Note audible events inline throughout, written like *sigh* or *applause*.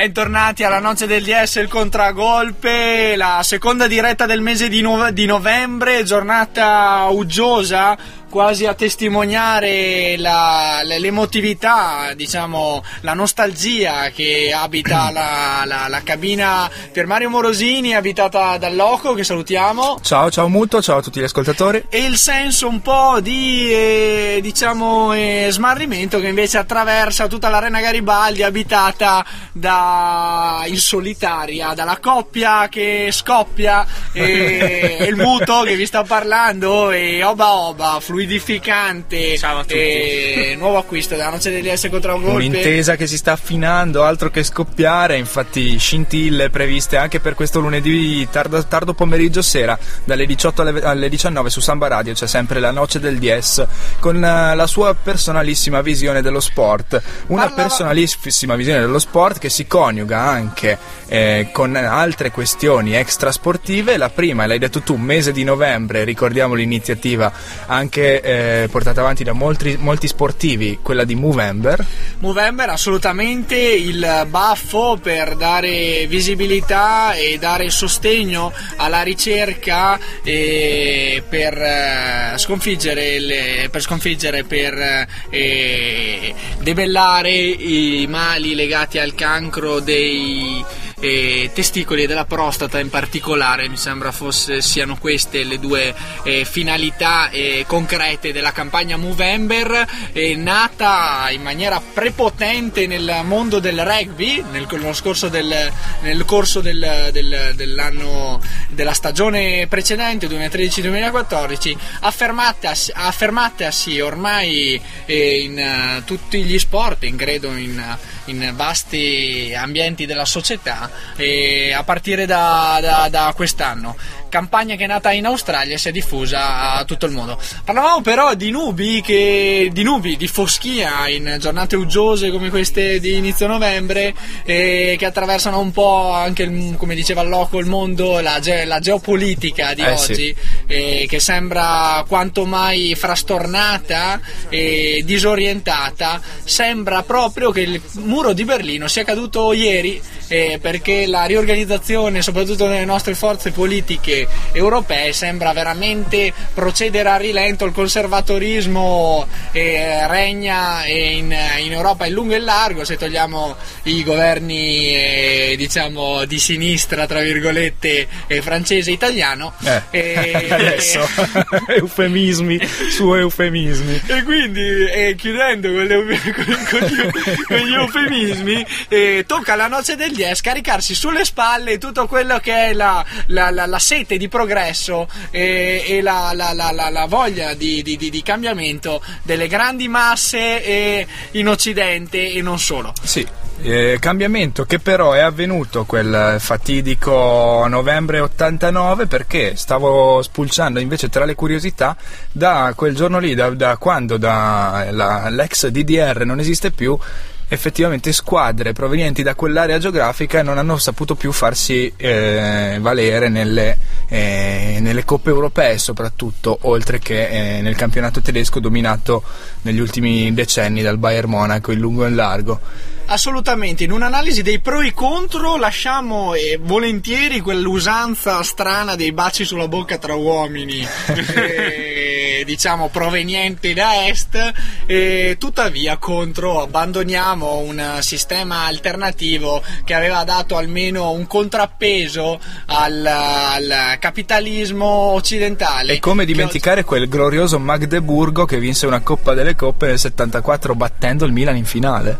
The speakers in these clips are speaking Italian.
Bentornati alla noce del DS, il contragolpe, la seconda diretta del mese di, nove- di novembre, giornata uggiosa, quasi a testimoniare la- l'emotività, diciamo, la nostalgia che abita *clears throat* la, la- la cabina per Mario Morosini, abitata dal Loco, che salutiamo. Ciao, ciao Muto, ciao a tutti gli ascoltatori. E il senso un po' di eh, diciamo eh, smarrimento che invece attraversa tutta l'arena Garibaldi abitata da in solitaria, dalla coppia che scoppia e, *laughs* e il muto che vi sta parlando e oba oba, fluidificante Ciao a tutti. e nuovo acquisto della noce degli S contro un golpe. Un'intesa che si sta affinando, altro che scoppiare, infatti scintille previste anche per questo lunedì tardo, tardo pomeriggio sera, dalle 18 alle, alle 19 su Samba Radio c'è sempre la noce del DS con eh, la sua personalissima visione dello sport, una Parlava- personalissima visione dello sport che si coniuga anche eh, con altre questioni extrasportive, la prima, l'hai detto tu, mese di novembre, ricordiamo l'iniziativa anche eh, portata avanti da molti, molti sportivi, quella di Movember. Movember assolutamente il baffo per dare visibilità e dare sostegno alla ricerca e per eh, sconfiggere, le- per, sconfiggere per eh, debellare i mali legati al cancro dei eh, testicoli e della prostata in particolare mi sembra fosse, siano queste le due eh, finalità eh, concrete della campagna Movember eh, nata in maniera prepotente nel mondo del rugby nel, scorso del, nel corso del- del- dell'anno della stagione precedente 2013-2014 affermatasi, affermatasi ormai eh, in eh, tutti gli sport in credo in, in vasti ambienti della società eh, a partire da, da- da quest'anno campagna che è nata in Australia e si è diffusa a tutto il mondo parlavamo però di nubi che, di nubi di foschia in giornate uggiose come queste di inizio novembre eh, che attraversano un po' anche il- come diceva Loco il mondo la, ge- la geopolitica di Eh, sì. oggi eh, che sembra quanto mai frastornata e disorientata, sembra proprio che il muro di Berlino sia caduto ieri eh, perché la riorganizzazione, soprattutto nelle nostre forze politiche europee, sembra veramente procedere a rilento, il conservatorismo eh, regna in, in Europa in lungo e in largo, se togliamo i governi eh, diciamo di sinistra, tra virgolette, eh, francese e italiano. Eh, E- *laughs* adesso *laughs* eufemismi su eufemismi. E quindi, eh, chiudendo con, le- con- gli, con gli *laughs* eufemismi, eh, tocca alla noce del 10 scaricarsi sulle spalle tutto quello che è la, la- la- la sete di progresso eh, e la, la- la- la- voglia di, di- di- cambiamento delle grandi masse in Occidente e non solo. Sì, eh, cambiamento che però è avvenuto quel fatidico novembre 89 perché stavo spulciando invece tra le curiosità da quel giorno lì, da, da quando da la- l'ex DDR non esiste più, effettivamente squadre provenienti da quell'area geografica non hanno saputo più farsi eh, valere nelle, eh, nelle coppe europee soprattutto, oltre che eh, nel campionato tedesco dominato negli ultimi decenni dal Bayern Monaco in lungo e in largo. Assolutamente, in un'analisi dei pro e contro lasciamo eh, volentieri quell'usanza strana dei baci sulla bocca tra uomini, *laughs* eh, diciamo provenienti da est, e tuttavia contro abbandoniamo un sistema alternativo che aveva dato almeno un contrappeso al, al capitalismo occidentale. E come dimenticare quel glorioso Magdeburgo che vinse una Coppa delle Coppe nel 74 battendo il Milan in finale?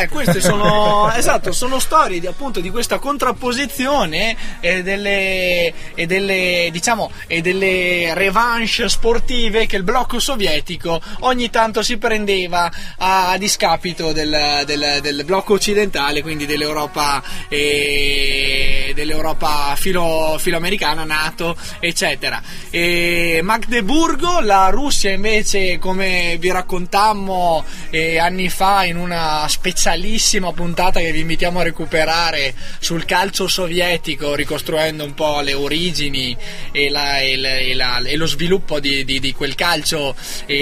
Eh, queste sono, *laughs* esatto, sono storie di, appunto di questa contrapposizione e delle, e delle, diciamo, e delle revanche sportive che il blocco sovietico ogni tanto si prendeva a, a discapito del, del, del, blocco occidentale, quindi dell'Europa, eh, dell'Europa filo, filoamericana, NATO, eccetera. E Magdeburgo, la Russia invece, come vi raccontammo eh, anni fa in una specialissima puntata che vi invitiamo a recuperare sul calcio sovietico, ricostruendo un po' le origini e, la, e, la, e, la, e lo sviluppo di, di, di quel calcio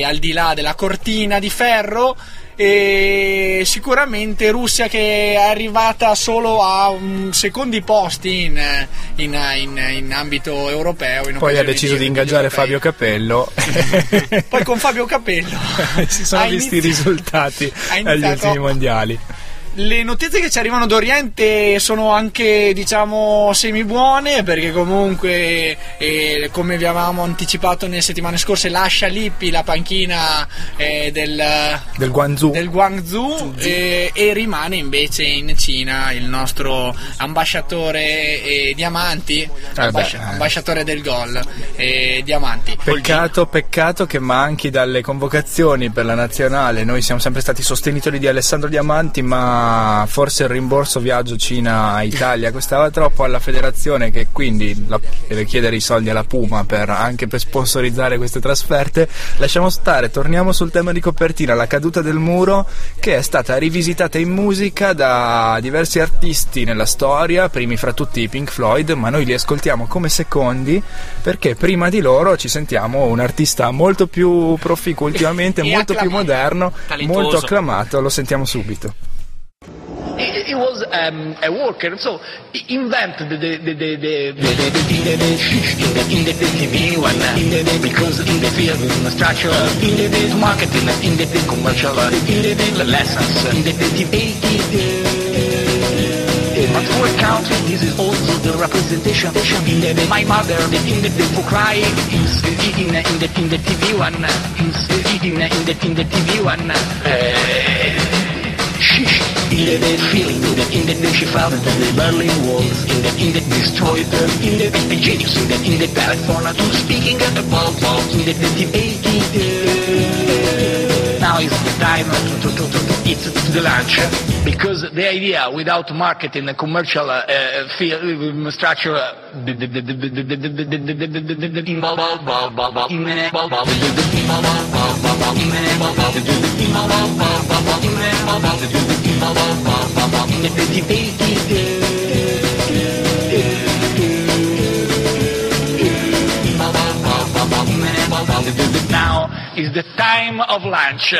al di là della cortina di ferro e sicuramente Russia che è arrivata solo a um, secondi posti in, in, in, in ambito europeo. Poi ha deciso di, di ingaggiare Fabio Capello. Poi con Fabio Capello *laughs* si sono visti i risultati agli ultimi mondiali le notizie che ci arrivano d'Oriente sono anche diciamo semi buone perché comunque eh, come vi avevamo anticipato nelle settimane scorse lascia Lippi la panchina eh, del, del Guangzhou, del Guangzhou eh, e rimane invece in Cina il nostro ambasciatore eh, Diamanti eh ambas- beh, ambasciatore del gol Diamanti. Peccato, peccato che manchi dalle convocazioni per la nazionale. Noi siamo sempre stati sostenitori di Alessandro Diamanti ma forse il rimborso viaggio Cina-Italia costava troppo alla federazione che quindi la, deve chiedere i soldi alla Puma per, anche per sponsorizzare queste trasferte. Lasciamo stare, torniamo sul tema di copertina, la caduta del muro che è stata rivisitata in musica da diversi artisti nella storia, primi fra tutti i Pink Floyd, ma noi li ascoltiamo come secondi perché prima di loro ci sentiamo un artista molto più proficuo ultimamente, *laughs* molto più moderno, talentuoso. molto acclamato, lo sentiamo subito. He was um, a worker, so he invented the the the the the, the, the, the, in the, in the TV one because in the field structure in the, marketing in the, commercial in the, lessons in the, debate. But for a country, this is also the representation. In the, my mother, the, in the, cry is in, in, in the in the TV one, is in, in the in the TV one. Uh, in the feeling, in the, in the she found in the Berlin walls, in the, in the destroyed, in the, the genius, in the, in the telephone, to speaking at the ball, ball, in the, debating. Now is the time to, to, to, to eat the lunch, because the idea without marketing and commercial uh, field, structure, the, now is the time of lunch.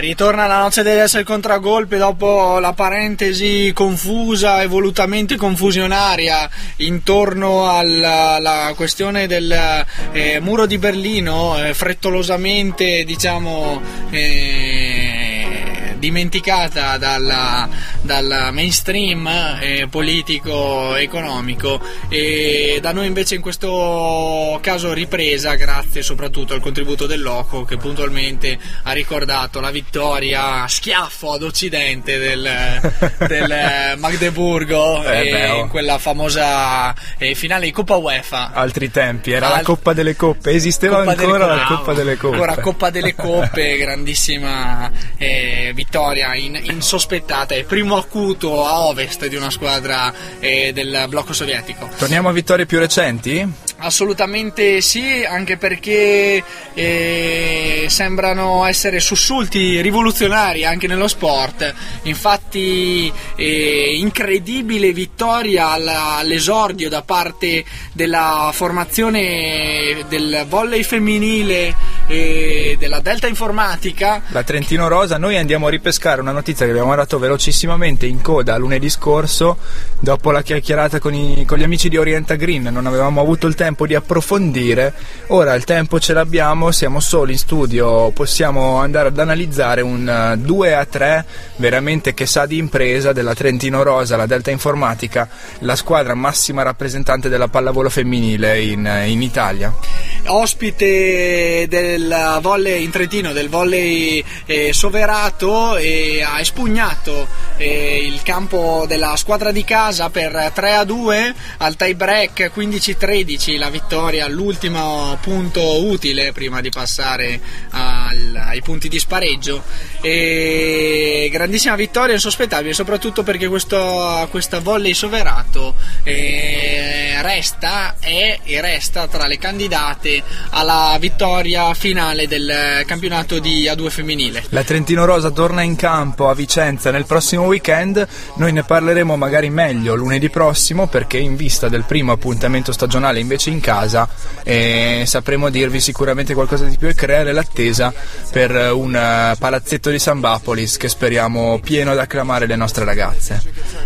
Ritorna la noce deve essere il contragolpe dopo la parentesi confusa e volutamente confusionaria intorno alla, alla questione del eh, muro di Berlino, eh, frettolosamente diciamo eh, dimenticata dalla, dal mainstream eh, politico economico. E da noi invece in questo caso ripresa grazie soprattutto al contributo del Loco che puntualmente ha ricordato la vittoria schiaffo ad occidente del, *laughs* del Magdeburgo eh, in quella famosa eh, finale di Coppa UEFA. Altri tempi era Alt- la Coppa delle Coppe esisteva Coppa ancora la Coppa delle Coppe. Ancora Coppa delle *laughs* Coppe grandissima eh, vittoria in, insospettata e primo acuto a ovest di una squadra eh, del blocco sovietico. Torniamo a vittorie più recenti? Assolutamente sì, anche perché eh, sembrano essere sussulti rivoluzionari anche nello sport. Infatti, eh, incredibile vittoria alla, all'esordio da parte della formazione del volley femminile e della Delta Informatica. La Trentino Rosa, noi andiamo a ripescare una notizia che abbiamo dato velocissimamente in coda lunedì scorso, dopo la chiacchierata con, i, con gli amici di Orienta Green, non avevamo avuto il tempo di approfondire, ora il tempo ce l'abbiamo, siamo soli in studio, possiamo andare ad analizzare un 2 a 3 veramente che sa di impresa della Trentino Rosa, la Delta Informatica, la squadra massima rappresentante della pallavolo femminile in, in Italia. Ospite del volley in Trentino, del volley eh, soverato e ha espugnato eh, il campo della squadra di casa per 3 a 2 al tie break 15-13 la vittoria all'ultimo punto utile prima di passare al, ai punti di spareggio e grandissima vittoria insospettabile soprattutto perché questo, questa volley soverato eh, resta è e resta tra le candidate alla vittoria finale del campionato di A2 femminile. La Trentino Rosa torna in campo a Vicenza nel prossimo weekend, noi ne parleremo magari meglio lunedì prossimo perché in vista del primo appuntamento stagionale invece in casa eh, sapremo dirvi sicuramente qualcosa di più e creare l'attesa per un uh, palazzetto di San Bapolis che speriamo pieno ad acclamare le nostre ragazze.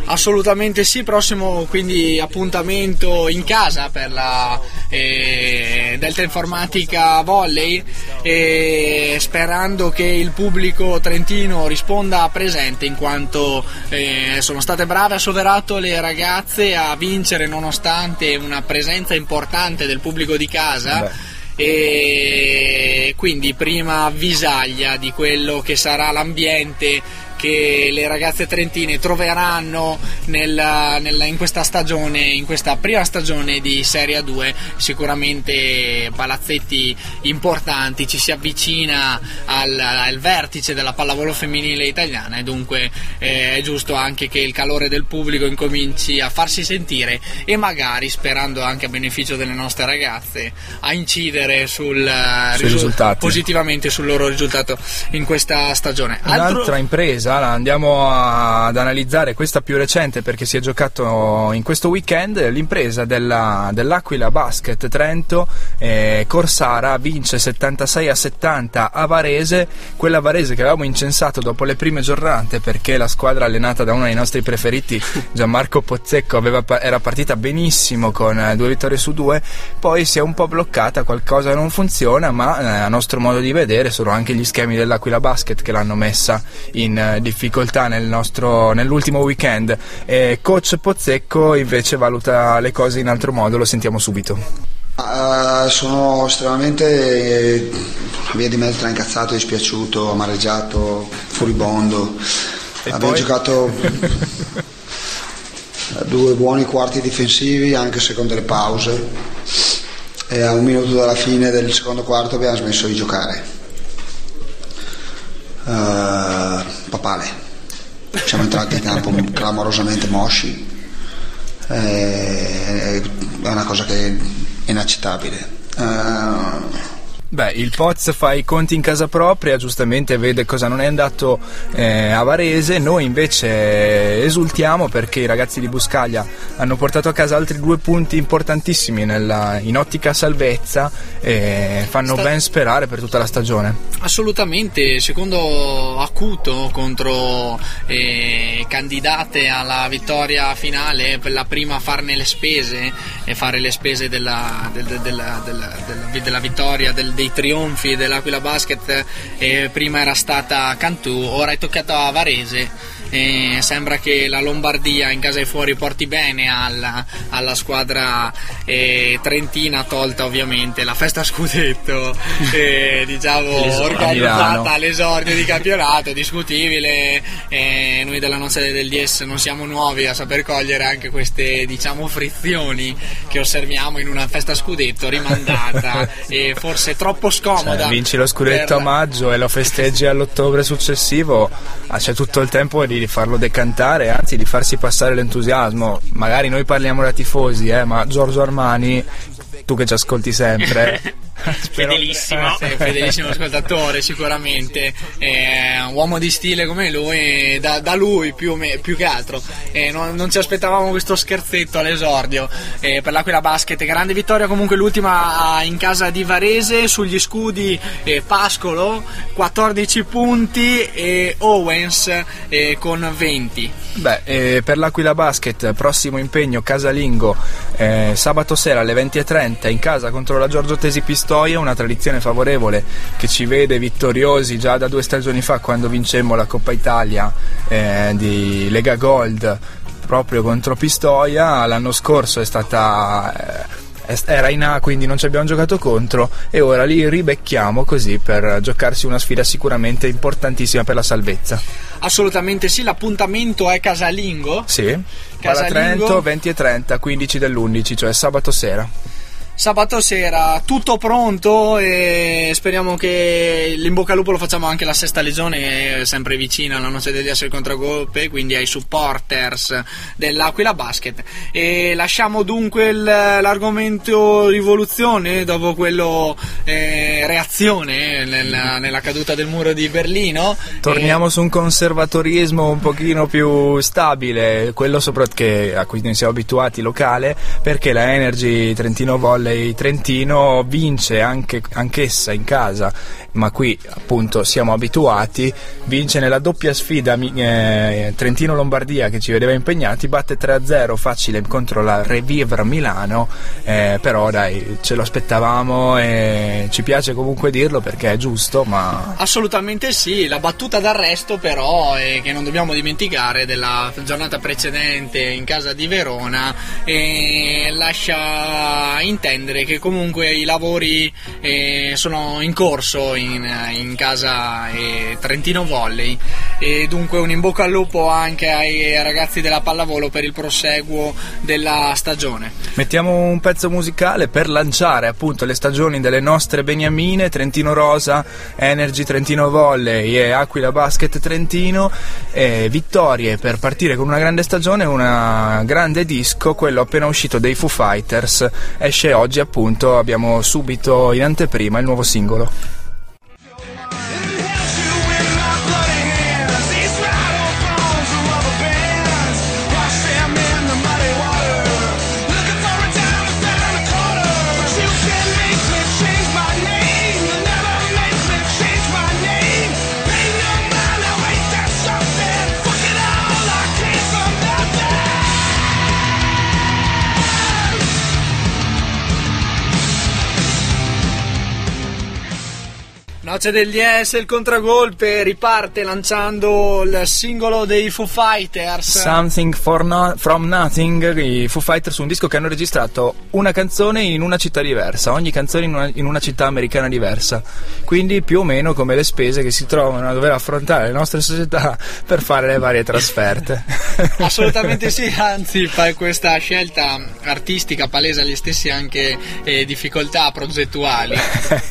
Assolutamente sì, prossimo quindi appuntamento in casa per la eh, Delta Informatica Volley e sperando che il pubblico trentino risponda presente in quanto eh, sono state brave, ha soverato le ragazze a vincere nonostante una presenza importante del pubblico di casa. Beh e quindi prima avvisaglia di quello che sarà l'ambiente che le ragazze trentine troveranno nella, nella, in questa stagione, in questa prima stagione di Serie 2, sicuramente palazzetti importanti, ci si avvicina al, al vertice della pallavolo femminile italiana e dunque eh, è giusto anche che il calore del pubblico incominci a farsi sentire e magari, sperando anche a beneficio delle nostre ragazze, a incidere sul, risu- positivamente sul loro risultato in questa stagione. Un'altra Altro... impresa Sala andiamo a, ad analizzare questa più recente perché si è giocato in questo weekend. L'impresa della, dell'Aquila Basket Trento eh, Corsara vince 76 a 70 a Varese. Quella Varese che avevamo incensato dopo le prime giornate perché la squadra allenata da uno dei nostri preferiti Gianmarco Pozzecco aveva, era partita benissimo con eh, due vittorie su due. Poi si è un po' bloccata qualcosa non funziona ma eh, a nostro modo di vedere sono anche gli schemi dell'Aquila Basket che l'hanno messa in eh, difficoltà nel nostro, nell'ultimo weekend. E coach Pozzecco invece valuta le cose in altro modo, lo sentiamo subito. Uh, sono estremamente via di mezzo tra incazzato, dispiaciuto, amareggiato, furibondo. E Abbiamo poi? giocato *laughs* due buoni quarti difensivi anche secondo le pause e a un minuto dalla fine del secondo quarto abbiamo smesso di giocare uh, papale. Siamo entrati in campo clamorosamente mosci, eh, è una cosa che è inaccettabile. Uh, Beh, il Poz fa i conti in casa propria, giustamente vede cosa non è andato eh, a Varese, noi invece esultiamo perché i ragazzi di Buscaglia hanno portato a casa altri due punti importantissimi nella, in ottica salvezza e fanno Sta... ben sperare per tutta la stagione. Assolutamente, secondo acuto contro eh, candidate alla vittoria finale, per la prima a farne le spese e fare le spese della, della, della, della vittoria del, dei trionfi dell'Aquila Basket eh, prima era stata Cantù, ora è toccato a Varese e sembra che la Lombardia in casa e fuori porti bene alla, alla squadra eh, trentina, tolta ovviamente la festa *laughs* scudetto eh, diciamo organizzata all'esordio di campionato, discutibile. Eh, noi della nostra del DS non siamo nuovi a saper cogliere anche queste diciamo frizioni che osserviamo in una festa scudetto rimandata *laughs* e forse troppo scomoda. Cioè, vinci lo scudetto per... a maggio e lo festeggi all'ottobre successivo, ah, c'è tutto il tempo di di farlo decantare, anzi di farsi passare l'entusiasmo. Magari noi parliamo da tifosi, eh, ma Giorgio Armani tu che ci ascolti sempre. *laughs* *laughs* Fedelissimo. Sei un fedelissimo ascoltatore sicuramente, è un uomo di stile come lui, da, da lui più, me- più che altro. Eh, non, non ci aspettavamo questo scherzetto all'esordio eh, per l'Aquila Basket. Grande vittoria comunque l'ultima in casa di Varese sugli scudi eh, Pascolo, 14 punti e Owens eh, con 20. Beh, eh, per l'Aquila Basket, prossimo impegno casalingo eh, sabato sera alle 20.30 in casa contro la Giorgio Tesi Pistoia, una tradizione favorevole che ci vede vittoriosi già da due stagioni fa quando vincemmo la Coppa Italia eh, di Lega Gold proprio contro Pistoia. L'anno scorso è stata. eh, era in A quindi non ci abbiamo giocato contro e ora li ribecchiamo così per giocarsi una sfida sicuramente importantissima per la salvezza. Assolutamente sì, l'appuntamento è casalingo. Sì, Pala Casalingo. Trento 20 e 30, 15 dell'11, cioè sabato sera. Sabato sera tutto pronto e speriamo che l'in bocca al lupo lo facciamo anche la sesta legione, è sempre vicina alla noce degli esseri contragolpe, quindi ai supporters dell'Aquila Basket. E lasciamo dunque l'argomento rivoluzione dopo quello eh, reazione nella, nella caduta del muro di Berlino. Torniamo su un conservatorismo un pochino più stabile, quello sopra- che- a cui noi siamo abituati locale, perché la Energy Trentino Volley Trentino vince anche, anch'essa in casa, ma qui appunto siamo abituati, vince nella doppia sfida eh, Trentino-Lombardia che ci vedeva impegnati, batte 3-0 facile contro la Revivra Milano, eh, però dai, ce lo aspettavamo e ci piace comunque dirlo perché è giusto, ma Assolutamente sì, la battuta d'arresto però eh, che non dobbiamo dimenticare della giornata precedente in casa di Verona lascia intendere che comunque i lavori eh, sono in corso in, in casa eh, Trentino Volley e dunque un in bocca al lupo anche ai ragazzi della pallavolo per il proseguo della stagione. Mettiamo un pezzo musicale per lanciare appunto le stagioni delle nostre beniamine, Trentino Rosa, Energy Trentino Volley e Aquila Basket Trentino, e vittorie per partire con una grande stagione, un grande disco, quello appena uscito dei Foo Fighters, esce oggi appunto, abbiamo subito in anteprima il nuovo singolo. Noce del DS, il contragolpe riparte lanciando il singolo dei Foo Fighters. Something no- from Nothing, i Foo Fighters, un disco che hanno registrato una canzone in una città diversa, ogni canzone in una, in una città americana diversa. Quindi più o meno come le spese che si trovano a dover affrontare le nostre società *laughs* per fare le varie trasferte. *laughs* Assolutamente sì, *laughs* anzi questa scelta artistica palesa gli stessi anche eh, difficoltà progettuali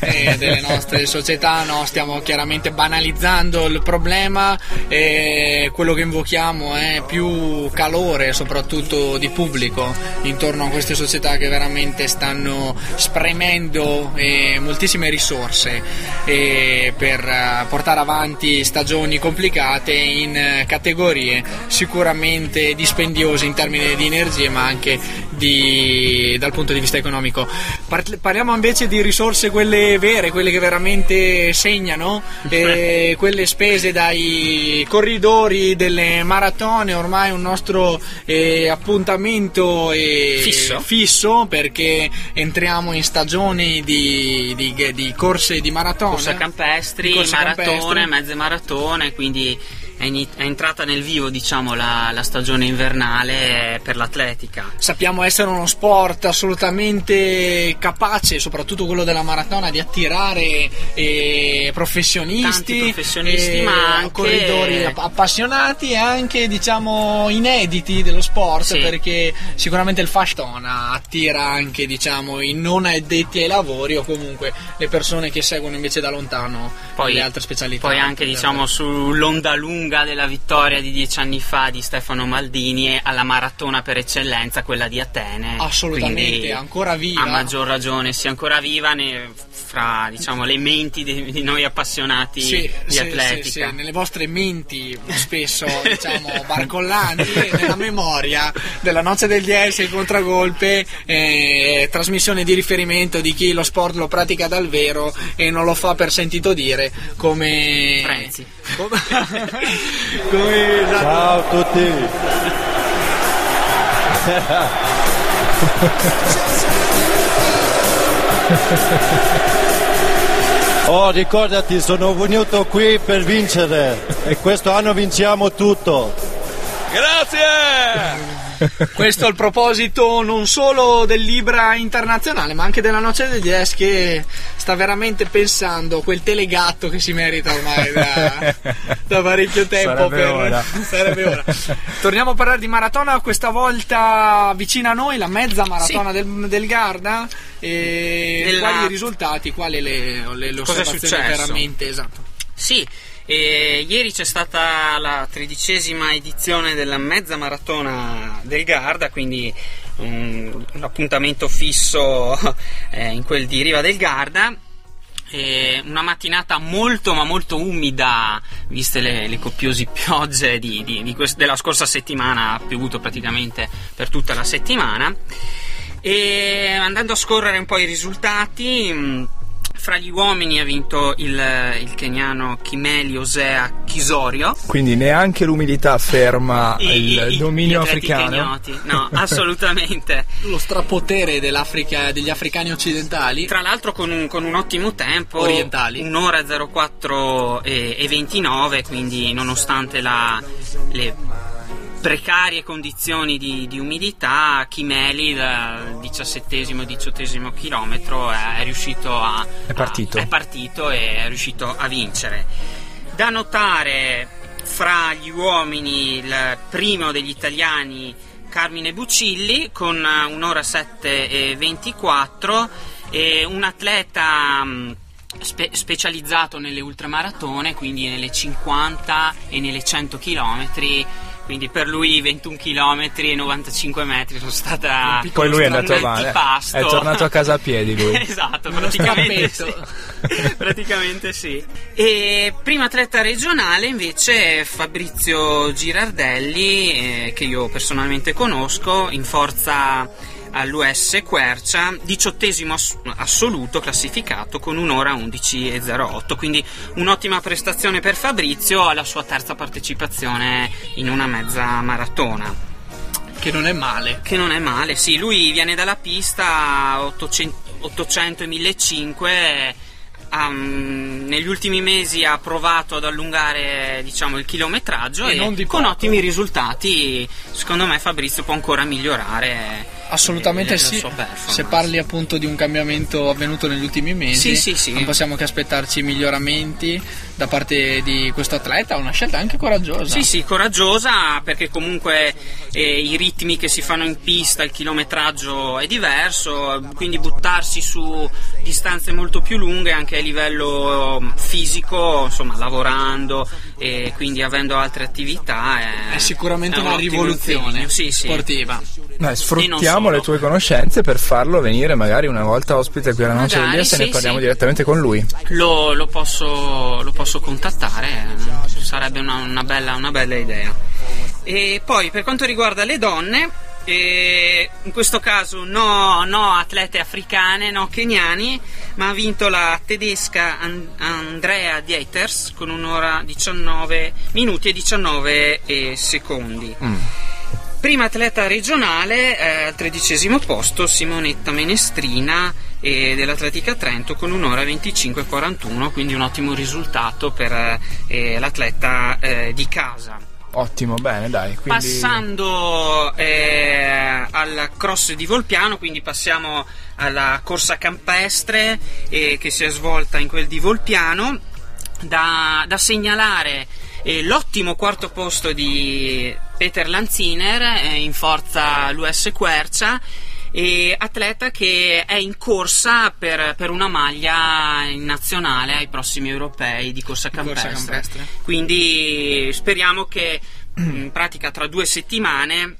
eh, delle nostre società, no? stiamo chiaramente banalizzando il problema e quello che invochiamo è più calore soprattutto di pubblico intorno a queste società che veramente stanno spremendo eh, moltissime risorse eh, per eh, portare avanti stagioni complicate in eh, categorie sicuramente dispendiose in termini di energie ma anche di- dal punto di vista economico. Par- parliamo invece di risorse quelle vere, quelle che veramente segnano, eh, quelle spese dai corridori delle maratone, ormai un nostro eh, appuntamento eh, Fisso. fisso perché entriamo in stagioni di, di- di corse di maratona. corse campestri, Di corse maratone, campestri. mezze maratone, quindi è, entrata nel vivo diciamo, la, la stagione invernale per l'atletica. Sappiamo essere uno sport assolutamente capace, soprattutto quello della maratona, di attirare eh, professionisti, professionisti, eh, ma anche- corridori app- appassionati e anche diciamo inediti dello sport, Sì. perché sicuramente il fashion attira anche diciamo i non addetti ai lavori o comunque le persone che seguono invece da lontano Poi, le altre specialità. poi anche diciamo sull'onda lunga lunga della vittoria di dieci anni fa di Stefano Maldini alla maratona per eccellenza, quella di Atene. Assolutamente, Quindi, ancora viva. A maggior ragione, sia ancora viva ne- fra diciamo, le menti di, di noi appassionati Sì, di sì, atletica. sì, sì, nelle vostre menti spesso *laughs* diciamo barcollanti nella memoria della noce del 10 il contragolpe eh, trasmissione di riferimento di chi lo sport lo pratica dal vero e non lo fa per sentito dire come *laughs* come, come esatto, Ciao a tutti. Oh, ricordati, sono venuto qui per vincere e questo anno vinciamo tutto. Grazie! *laughs* questo è il proposito non solo del Libra internazionale ma anche della Noce del 10 che sta veramente pensando quel telegatto che si merita ormai da, *laughs* da parecchio tempo Sarebbe per- ora. *laughs* sarebbe ora. torniamo a parlare di maratona questa volta vicina a noi la mezza maratona del, del Garda e Della- quali i risultati quali le, le, le Cosa è osservazioni successo? veramente esatto Sì, e ieri c'è stata la tredicesima edizione della mezza maratona del Garda, quindi un, un appuntamento fisso *laughs* eh, in quel di Riva del Garda. E una mattinata molto ma molto umida, viste le, le copiose piogge di- di- di quest- della scorsa settimana, ha piovuto praticamente per tutta la settimana. E andando a scorrere un po' i risultati, mh, fra gli uomini ha vinto il, il keniano Kimeli Osea Chisorio. Quindi neanche l'umidità ferma I- il i- dominio africano. kenyoti. No, *laughs* assolutamente. lo strapotere dell'Africa degli africani occidentali Tra l'altro con un, con un ottimo tempo, Orientali. un'ora 04 e, e 29, quindi nonostante la- le precarie condizioni di, di umidità, Chimeli dal diciassettesimo, diciottesimo chilometro è, è riuscito a... È partito. a- è partito e è riuscito a vincere. Da notare fra gli uomini il primo degli italiani Carmine Bucilli con un'ora 7 e 24 e un atleta mh, spe- specializzato nelle ultramaratone, quindi nelle 50 e nelle 100 km. Quindi per lui 21 km e 95 metri sono stata Poi lui è un andato male. antipasto. È tornato a casa a piedi lui. *laughs* esatto, praticamente sì. *laughs* praticamente sì. E primo atleta regionale invece è Fabrizio Girardelli, eh, che io personalmente conosco, in forza all'US Quercia, diciottesimo ass- assoluto classificato con un'ora 11.08, quindi un'ottima prestazione per Fabrizio alla sua terza partecipazione in una mezza maratona. che non è male Che non è male, sì, lui viene dalla pista 800, 800 e 1500. ha, mm, negli ultimi mesi ha provato ad allungare diciamo, il chilometraggio E e, con ottimi risultati. Secondo me Fabrizio può ancora migliorare. Assolutamente sì. Se parli appunto di un cambiamento avvenuto negli ultimi mesi, Sì, sì, sì. non possiamo che aspettarci miglioramenti da parte di questo atleta. Una scelta anche coraggiosa. Sì, sì, coraggiosa perché comunque eh, i ritmi che si fanno in pista, il chilometraggio è diverso, quindi buttarsi su distanze molto più lunghe anche a livello um, fisico, insomma lavorando e quindi avendo altre attività è, È sicuramente è un una rivoluzione impegno. Sì, sì. sportiva. Dai, sfruttiamo solo. le tue conoscenze per farlo venire magari una volta ospite qui alla Noce del Magari, Dies e ne parliamo sì. direttamente con lui. Lo, lo posso, lo posso contattare, eh, sarebbe una, una bella, una bella idea. E poi per quanto riguarda le donne, eh, in questo caso no, no atlete africane, no keniani, ma ha vinto la tedesca An- Andrea Dieters con un'ora 19 minuti e 19 eh, secondi. Prima atleta regionale eh, al tredicesimo posto Simonetta Menestrina eh, dell'Atletica Trento con un'ora 25,41, quindi un ottimo risultato per eh, l'atleta di casa. Ottimo, bene, dai. Quindi... Passando eh, al cross di Volpiano, quindi passiamo alla corsa campestre eh, che si è svolta in quel di Volpiano, da, da segnalare eh, l'ottimo quarto posto di Peter Lanziner eh, in forza l'US Quercia e atleta che è in corsa per, per una maglia in nazionale ai prossimi europei di corsa Di corsa campestre. campestre. Quindi speriamo che in pratica tra due settimane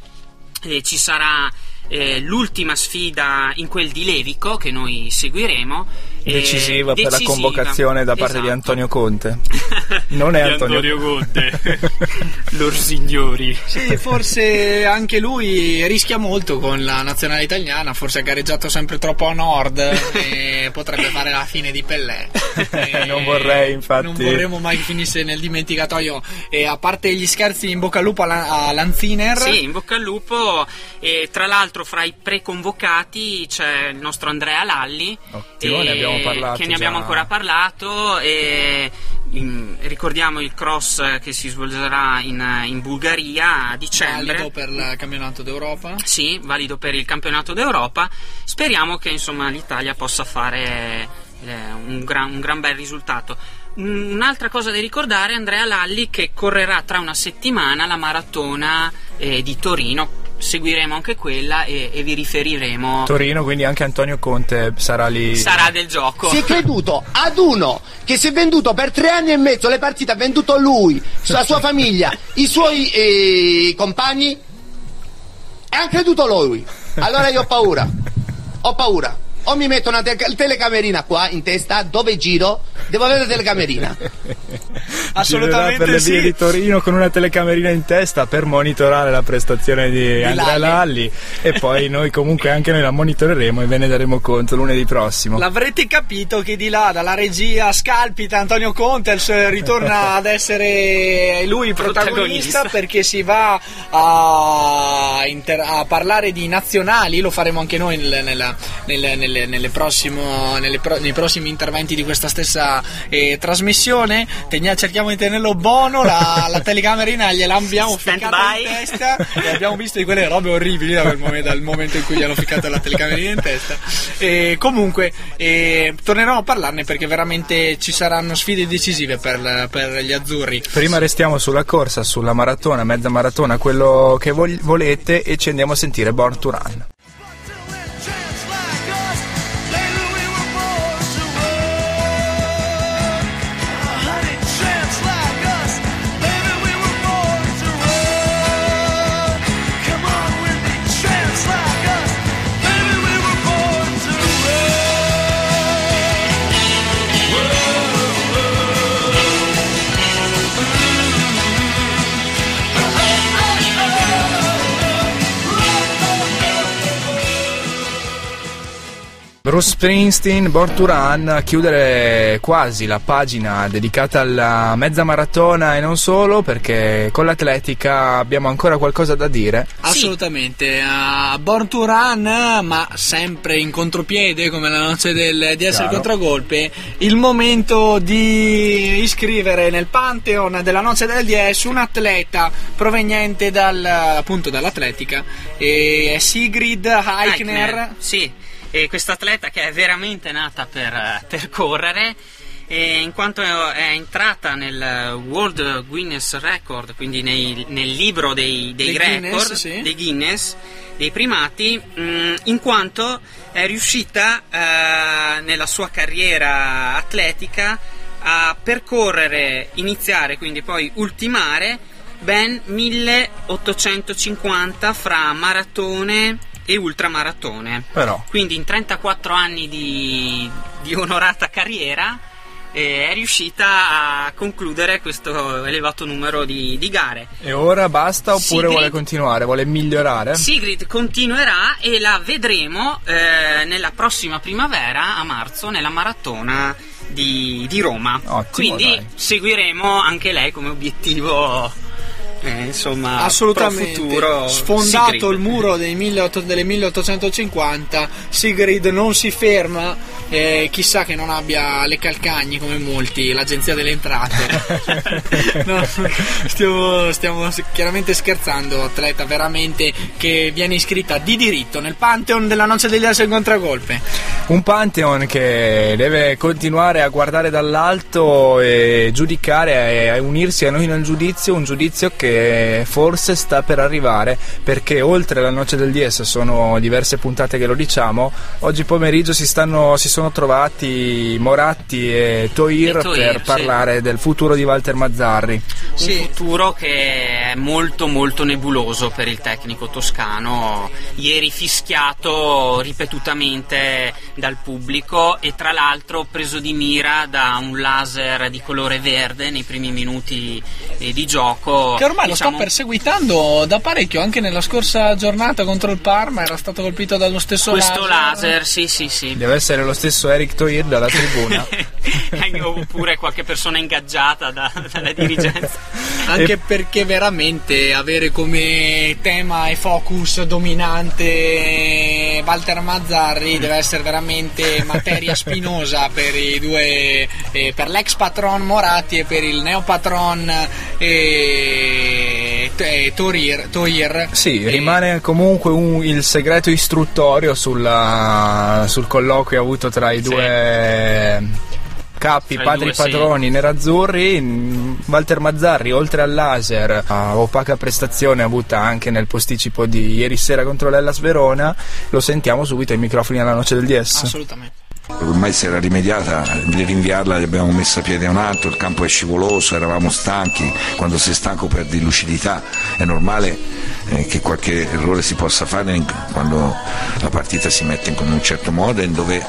eh, ci sarà eh, l'ultima sfida in quel di Levico che noi seguiremo. Decisiva per la convocazione da parte di Esatto. Antonio Conte. *laughs* Non è Di Antonio, Conte. *laughs* Lor signori. Sì, forse anche lui rischia molto con la nazionale italiana, forse ha gareggiato sempre troppo a nord e potrebbe fare la fine di Pellè. *laughs* E Non vorrei, infatti. Non vorremmo mai che finisse nel dimenticatoio. E a parte gli scherzi, in bocca al lupo a Lanziner. Sì, in bocca al lupo. E tra l'altro, fra i preconvocati c'è il nostro Andrea Lalli. Ottimo, e- ne abbiamo parlato Che ne abbiamo già. ancora parlato. E in- ricordiamo il cross che si svolgerà in, in Bulgaria a dicembre. Valido per il campionato d'Europa. Sì, valido per il campionato d'Europa. Speriamo che insomma l'Italia possa fare eh, un, gran, un gran bel risultato. Un- Un'altra cosa da ricordare è Andrea Lalli che correrà tra una settimana la maratona eh, di Torino. Seguiremo anche quella e, e vi riferiremo. Torino, quindi anche Antonio Conte sarà lì. Sarà del gioco. Si è creduto ad uno che si è venduto per tre anni e mezzo le partite, ha venduto lui, la sua famiglia, i suoi eh, compagni e ha creduto lui. Allora io ho paura, ho paura. O mi metto una te- telecamerina qua in testa, dove giro, devo avere la telecamerina. Assolutamente per le sì. vie di Torino con una telecamerina in testa per monitorare la prestazione di, Andrea Lalli. e poi *laughs* noi comunque anche noi la monitoreremo e ve ne daremo conto lunedì prossimo. L'avrete capito che di là dalla regia scalpita Antonio Conte il suo- ritorna *laughs* ad essere lui il protagonista, Protagonista. perché si va a, inter- a parlare di nazionali, lo faremo anche noi nel- nella- nel- nelle- nelle prossimo- nelle pro- nei prossimi interventi di questa stessa eh, trasmissione. Tegna- cerchiamo di tenerlo buono, la, *laughs* la telecamerina gliela abbiamo Stand ficcata in testa e abbiamo visto di quelle robe orribili da quel momento, dal momento in cui gli hanno ficcato la telecamerina in testa. E comunque eh, torneremo a parlarne perché veramente ci saranno sfide decisive per, per gli azzurri. Prima restiamo sulla corsa, sulla maratona, mezza maratona, quello che vol- volete e ci andiamo a sentire Born to Run. Bruce Springsteen, Born to Run, a chiudere quasi la pagina dedicata alla mezza maratona e non solo, perché con l'atletica abbiamo ancora qualcosa da dire. Assolutamente, a Born to Run, ma sempre in contropiede come la noce del, di essere Chiaro. contragolpe, il momento di iscrivere nel Pantheon della noce del 10 un atleta proveniente dal, appunto dall'atletica, e è Sigrid Eichner. Sì, e questa atleta che è veramente nata per, per correre. e in quanto è entrata nel World Guinness Record, quindi nei- nel libro dei, dei Dei record, Guinness, sì. dei Guinness, dei primati, mh, in quanto è riuscita eh, nella sua carriera atletica a percorrere, iniziare, quindi poi ultimare ben 1850 fra maratone e ultramaratone. Però. Quindi in 34 anni di, di onorata carriera eh, è riuscita a concludere questo elevato numero di, di gare. E ora basta oppure Sigrid- vuole continuare, vuole migliorare? Sigrid continuerà e la vedremo eh, nella prossima primavera, a marzo, nella maratona di, di Roma. Ottimo, Quindi dai. seguiremo anche lei come obiettivo. Eh, insomma, Assolutamente, futuro sfondato Sigrid. il muro dei 1800 delle 1850, Sigrid non si ferma, eh, chissà che non abbia le calcagni come molti, l'agenzia delle entrate. *laughs* No, stiamo, stiamo chiaramente scherzando, atleta veramente che viene iscritta di diritto nel Pantheon della noce degli Asse in contragolpe. Un Pantheon che deve continuare a guardare dall'alto e giudicare e unirsi a noi nel giudizio, un giudizio che forse sta per arrivare perché oltre la noce del DS sono diverse puntate che lo diciamo, oggi pomeriggio si, stanno, si sono trovati Moratti e Toir, E Toir, per sì. parlare del futuro di Walter Mazzarri. Un futuro che è molto molto nebuloso per il tecnico toscano, ieri fischiato ripetutamente dal pubblico e tra l'altro preso di mira da un laser di colore verde nei primi minuti eh, di gioco. Che ormai lo diciamo, sta perseguitando da parecchio, anche nella scorsa giornata contro il Parma era stato colpito dallo stesso Questo laser. laser, sì sì sì. Deve essere lo stesso Eric Toir dalla tribuna. *laughs* Oppure qualche persona ingaggiata da- dalla dirigenza. *laughs* Anche perché veramente avere come tema e focus dominante Walter Mazzarri deve essere veramente materia spinosa per i due eh, per l'ex patron Moratti e per il neo patron eh, eh, Torir, Toir. Sì, rimane comunque un- il segreto istruttorio sulla- sul colloquio avuto tra i due capi, Tra i padri due, sì. padroni nerazzurri. Mm, Walter Mazzarri, oltre al laser, a opaca prestazione avuta anche nel posticipo di ieri sera contro l'Ellas Verona, lo sentiamo subito ai microfoni alla noce del DS. Assolutamente. Ormai si era rimediata, di rinviarla gli abbiamo messo a piede un altro, il campo è scivoloso, eravamo stanchi, quando sei stanco perdi lucidità, è normale eh, che qualche errore si possa fare in- quando la partita si mette in un certo modo e dove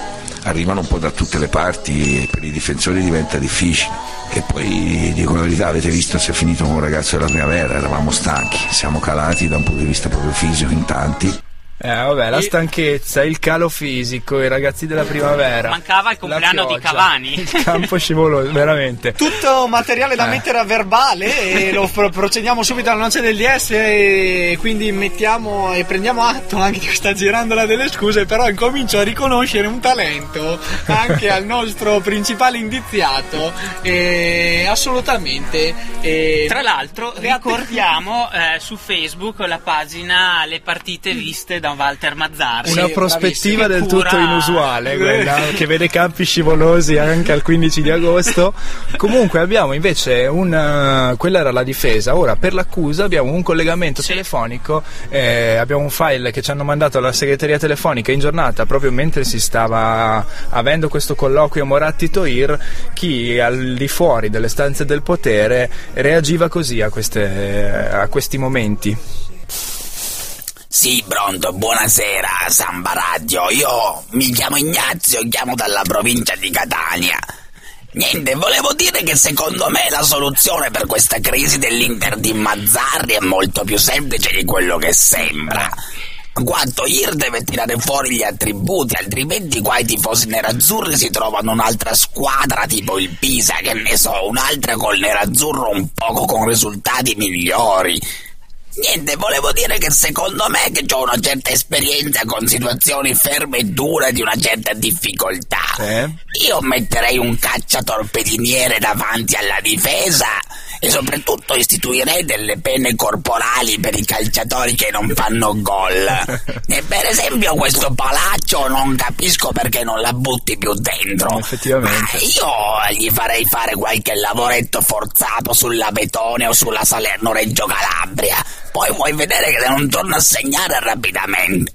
arrivano un po' da tutte le parti e per i difensori diventa difficile. E poi dico la verità, avete visto se è finito con un ragazzo della primavera, eravamo stanchi, siamo calati da un punto di vista proprio fisico in tanti. Eh, vabbè, la stanchezza, il calo fisico, i ragazzi della primavera. Mancava il compleanno di Cavani. Il campo scivoloso, *laughs* veramente. Tutto materiale da Eh. mettere a verbale e lo pro- procediamo subito alla noce del DS e quindi mettiamo e prendiamo atto anche di questa girandola delle scuse però incomincio a riconoscere un talento anche al nostro principale indiziato e assolutamente e Tra l'altro ricordiamo eh, su Facebook la pagina Le partite viste da Walter Mazzarri. Una Sì, prospettiva del bravissimo. tutto Cura- inusuale, quella che vede campi scivolosi anche al 15 di agosto. Comunque abbiamo invece una, quella era la difesa. Ora per l'accusa abbiamo un collegamento Sì. telefonico, eh, abbiamo un file che ci hanno mandato alla segreteria telefonica in giornata proprio mentre si stava avendo questo colloquio Moratti-Toir, chi al di fuori delle stanze del potere reagiva così a, queste- a questi momenti. Sì, pronto, buonasera, Samba Radio. Io mi chiamo Ignazio, chiamo dalla provincia di Catania. Niente, volevo dire che secondo me la soluzione per questa crisi dell'Inter di Mazzarri è molto più semplice di quello che sembra. Quanto Ir deve tirare fuori gli attributi, altrimenti qua i tifosi nerazzurri si trovano un'altra squadra tipo il Pisa, che ne so, un'altra col nerazzurro un poco con risultati migliori. Niente, volevo dire che secondo me che ho una certa esperienza con situazioni ferme e dure di una certa difficoltà. Eh? Io metterei un cacciatorpediniere davanti alla difesa e soprattutto istituirei delle pene corporali per i calciatori che non fanno gol. *laughs* E per esempio questo palaccio non capisco perché non la butti più dentro. Effettivamente. Ma io gli farei fare qualche lavoretto forzato sulla Betone o sulla Salerno Reggio Calabria. Poi vuoi vedere che non torna a segnare rapidamente.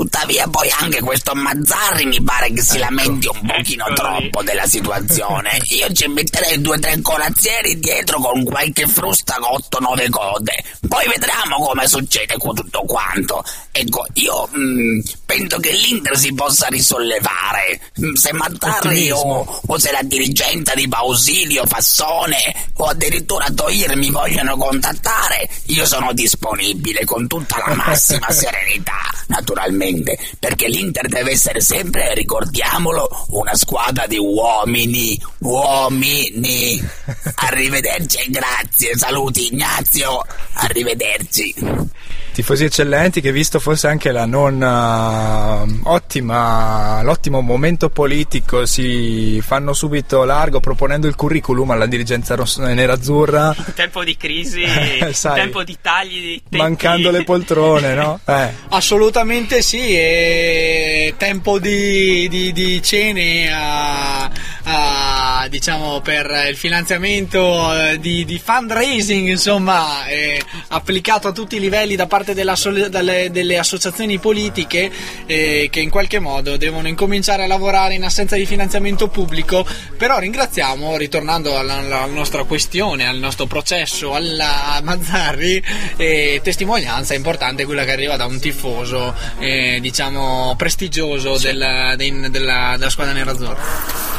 Tuttavia poi anche questo Mazzarri mi pare che si lamenti un pochino troppo della situazione. *laughs* Io ci metterei due o tre corazzieri dietro con qualche frusta con 8-9 code. Poi vedremo come succede con tutto quanto. Ecco, io mm, penso che l'Inter si possa risollevare. Mm, Se Mazzarri o, o se la dirigenza di Bausilio, Fassone o addirittura Toir mi vogliono contattare, io sono disponibile con tutta la massima *laughs* serenità, naturalmente, perché l'Inter deve essere sempre, ricordiamolo, una squadra di uomini, uomini. *laughs* Arrivederci grazie, saluti Ignazio, arrivederci. Tifosi eccellenti che visto forse anche la non uh, ottima, l'ottimo momento politico si fanno subito largo proponendo il curriculum alla dirigenza ross- nerazzurra In *laughs* tempo di crisi, in *laughs* Sai, tempo di tagli di tempi. mancando le poltrone no? *laughs* Eh. Assolutamente sì, è tempo di, di- di cene a- a, diciamo per il finanziamento eh, di, di fundraising, insomma, eh, applicato a tutti i livelli da parte soli- dalle- delle associazioni politiche eh, che in qualche modo devono incominciare a lavorare in assenza di finanziamento pubblico. Però ringraziamo, ritornando alla, alla nostra questione, al nostro processo, alla Mazzarri, eh, testimonianza importante quella che arriva da un tifoso, eh, diciamo, prestigioso della, dei- della, della squadra nerazzurra.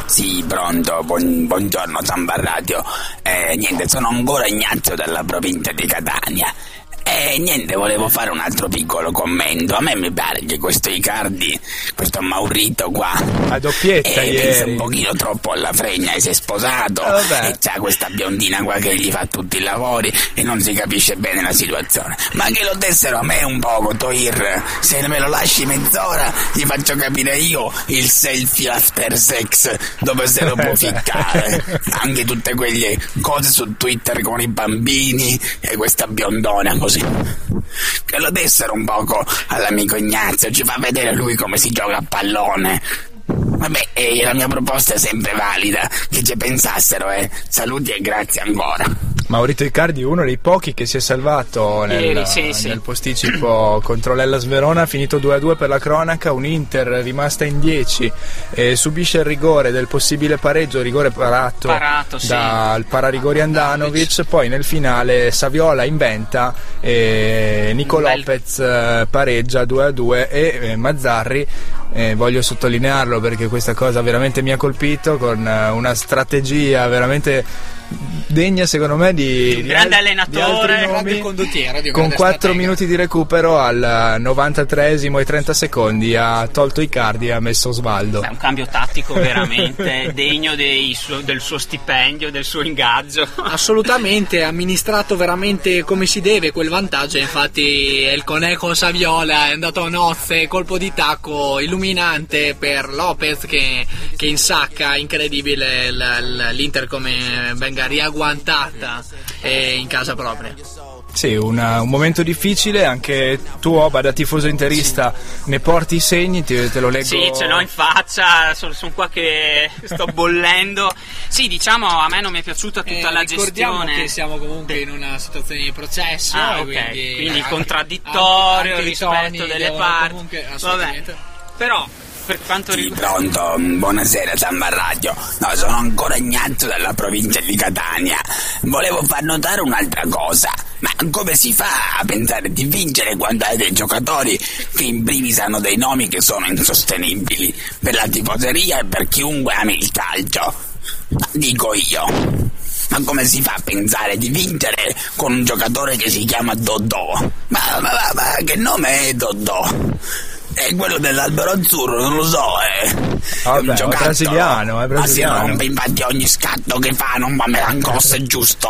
Sì, pronto, buon- buongiorno Samba Radio. Eh, niente, sono ancora Ignazio dalla provincia di Catania. E niente, volevo fare un altro piccolo commento. A me mi pare che questo Icardi, questo Maurito qua, a doppietta eh, pensa un pochino troppo alla fregna e si è sposato Eh, e c'ha questa biondina qua che gli fa tutti i lavori e non si capisce bene la situazione. Ma che lo dessero a me un poco, Toir. Se me lo lasci mezz'ora gli faccio capire io il selfie after sex dove se lo può *laughs* ficcare. Anche tutte quelle cose su Twitter con i bambini e questa biondona così. Che lo dessero un poco all'amico Ignazio, ci fa vedere lui come si gioca a pallone. Vabbè, e la mia proposta è sempre valida, che ci pensassero, eh. Saluti e grazie ancora. Maurito Icardi uno dei pochi che si è salvato nel, Ieri, sì, sì. nel posticipo *clears throat* contro l'Ellas Verona finito 2-2 per la cronaca un Inter rimasta in 10 e subisce il rigore del possibile pareggio rigore parato, Parato, sì. dal pararigori Andanovic poi nel finale Saviola inventa e Nico Lopez eh, pareggia 2-2 e eh, Mazzarri eh, voglio sottolinearlo perché questa cosa veramente mi ha colpito con eh, una strategia veramente degna secondo me di, Un di grande al- di allenatore, un grande condottiero di con grande 4 stratega. minuti di recupero al 93 e 30 secondi ha tolto Icardi e ha messo Osvaldo È un cambio tattico veramente *laughs* degno dei suo- del suo stipendio, del suo ingaggio. Assolutamente, ha amministrato veramente come si deve quel vantaggio, infatti il Coneco Saviola è andato a nozze, colpo di tacco illuminante per Lopez che, che insacca, incredibile l- l- l'Inter come venga riagguantata eh, in casa propria. Sì, una- un momento difficile, anche tu Oba da tifoso interista ne porti i segni, ti- te lo leggo. Sì, ce l'ho in faccia, sono, sono qua che sto bollendo. Sì, diciamo, a me non mi è piaciuta tutta Eh, la ricordiamo gestione. che siamo comunque in una situazione di processo, Ah, e ok, quindi, quindi anche- contraddittorio anche i rispetto delle parti. comunque- Vabbè, assolutamente. Però per quanto Sì, riguarda... pronto, buonasera Samba Radio. No, sono ancora Ignazio dalla provincia di Catania. Volevo far notare un'altra cosa. Ma come si fa a pensare di vincere quando hai dei giocatori che in primis hanno dei nomi che sono insostenibili per la tifoseria e per chiunque ami il calcio? Ma dico io. Ma come si fa a pensare di vincere con un giocatore che si chiama Dodò? Ma, ma, ma- ma che nome è Dodò? È quello dell'albero azzurro, non lo so, eh. è Vabbè, è brasiliano, è Ma si brasiliano. rompe infatti ogni scatto che fa, non va me l'ancossa, è giusto.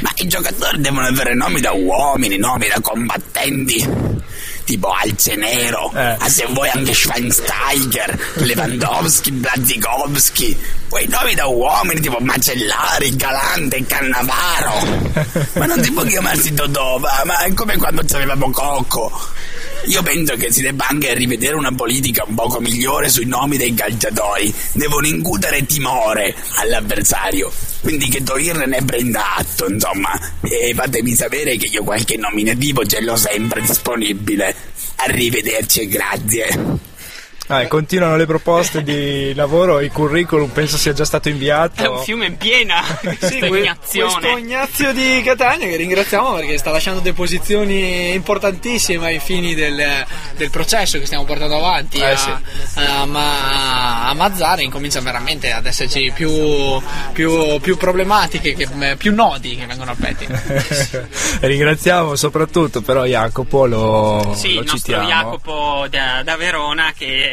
Ma i giocatori devono avere nomi da uomini, nomi da combattenti. Tipo Alce Nero, Eh. ma se vuoi anche Schweinsteiger, Lewandowski, Blazikowski, quei nomi da uomini tipo Macellari, Galante, Cannavaro. *laughs* Ma non si può chiamarsi Dodò, ma, ma è come quando c'avevamo Cocco. Io penso che si debba anche rivedere una politica un poco migliore sui nomi dei calciatori. Devono incutere timore all'avversario. Quindi che Toir ne prenda atto, insomma. E fatemi sapere che io qualche nominativo ce l'ho sempre disponibile. Arrivederci e grazie. Ah, continuano le proposte di *laughs* lavoro, il curriculum penso sia già stato inviato. È un fiume in piena *laughs* Sì, questo Ignazio di Catania che ringraziamo perché sta lasciando delle posizioni importantissime ai fini del, del processo che stiamo portando avanti Eh, a, sì. a, Ma- a Mazzara incomincia veramente ad esserci più, più, più problematiche, che- più nodi che vengono al pettine. *laughs* Ringraziamo soprattutto però Jacopo, lo, Sì, lo il citiamo. Jacopo da, da Verona che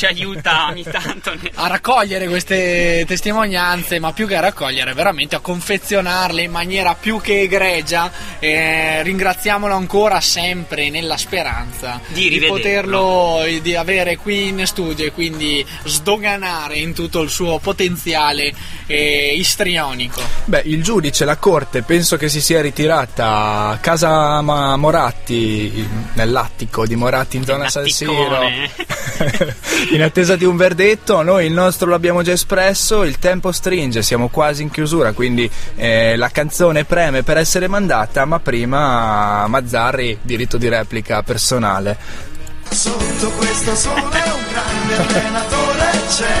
ci aiuta ogni tanto. a raccogliere queste testimonianze, ma più che a raccogliere, veramente a confezionarle in maniera più che egregia. Eh, ringraziamolo ancora sempre nella speranza Di di poterlo eh, di avere qui in studio e quindi sdoganare in tutto il suo potenziale eh, istrionico. Beh, il giudice, la corte, penso che si sia ritirata a casa Moratti, nell'attico di Moratti in zona San Siro. *laughs* *laughs* in attesa di un verdetto. Noi il nostro l'abbiamo già espresso, il tempo stringe, siamo quasi in chiusura, quindi eh, la canzone preme per essere mandata, ma prima Mazzarri, diritto di replica personale. Sotto questo sole un grande allenatore c'è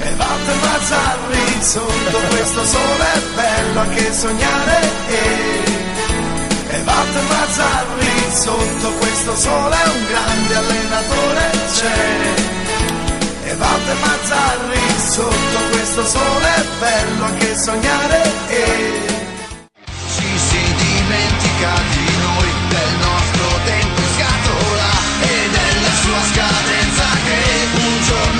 E Mazzarri sotto questo sole è bello anche sognare E e Walter Mazzarri sotto questo sole un grande allenatore c'è. E Walter Mazzarri sotto questo sole è bello anche sognare E ci si dimentica di noi, del nostro tempo in scatola e della sua scadenza che un giorno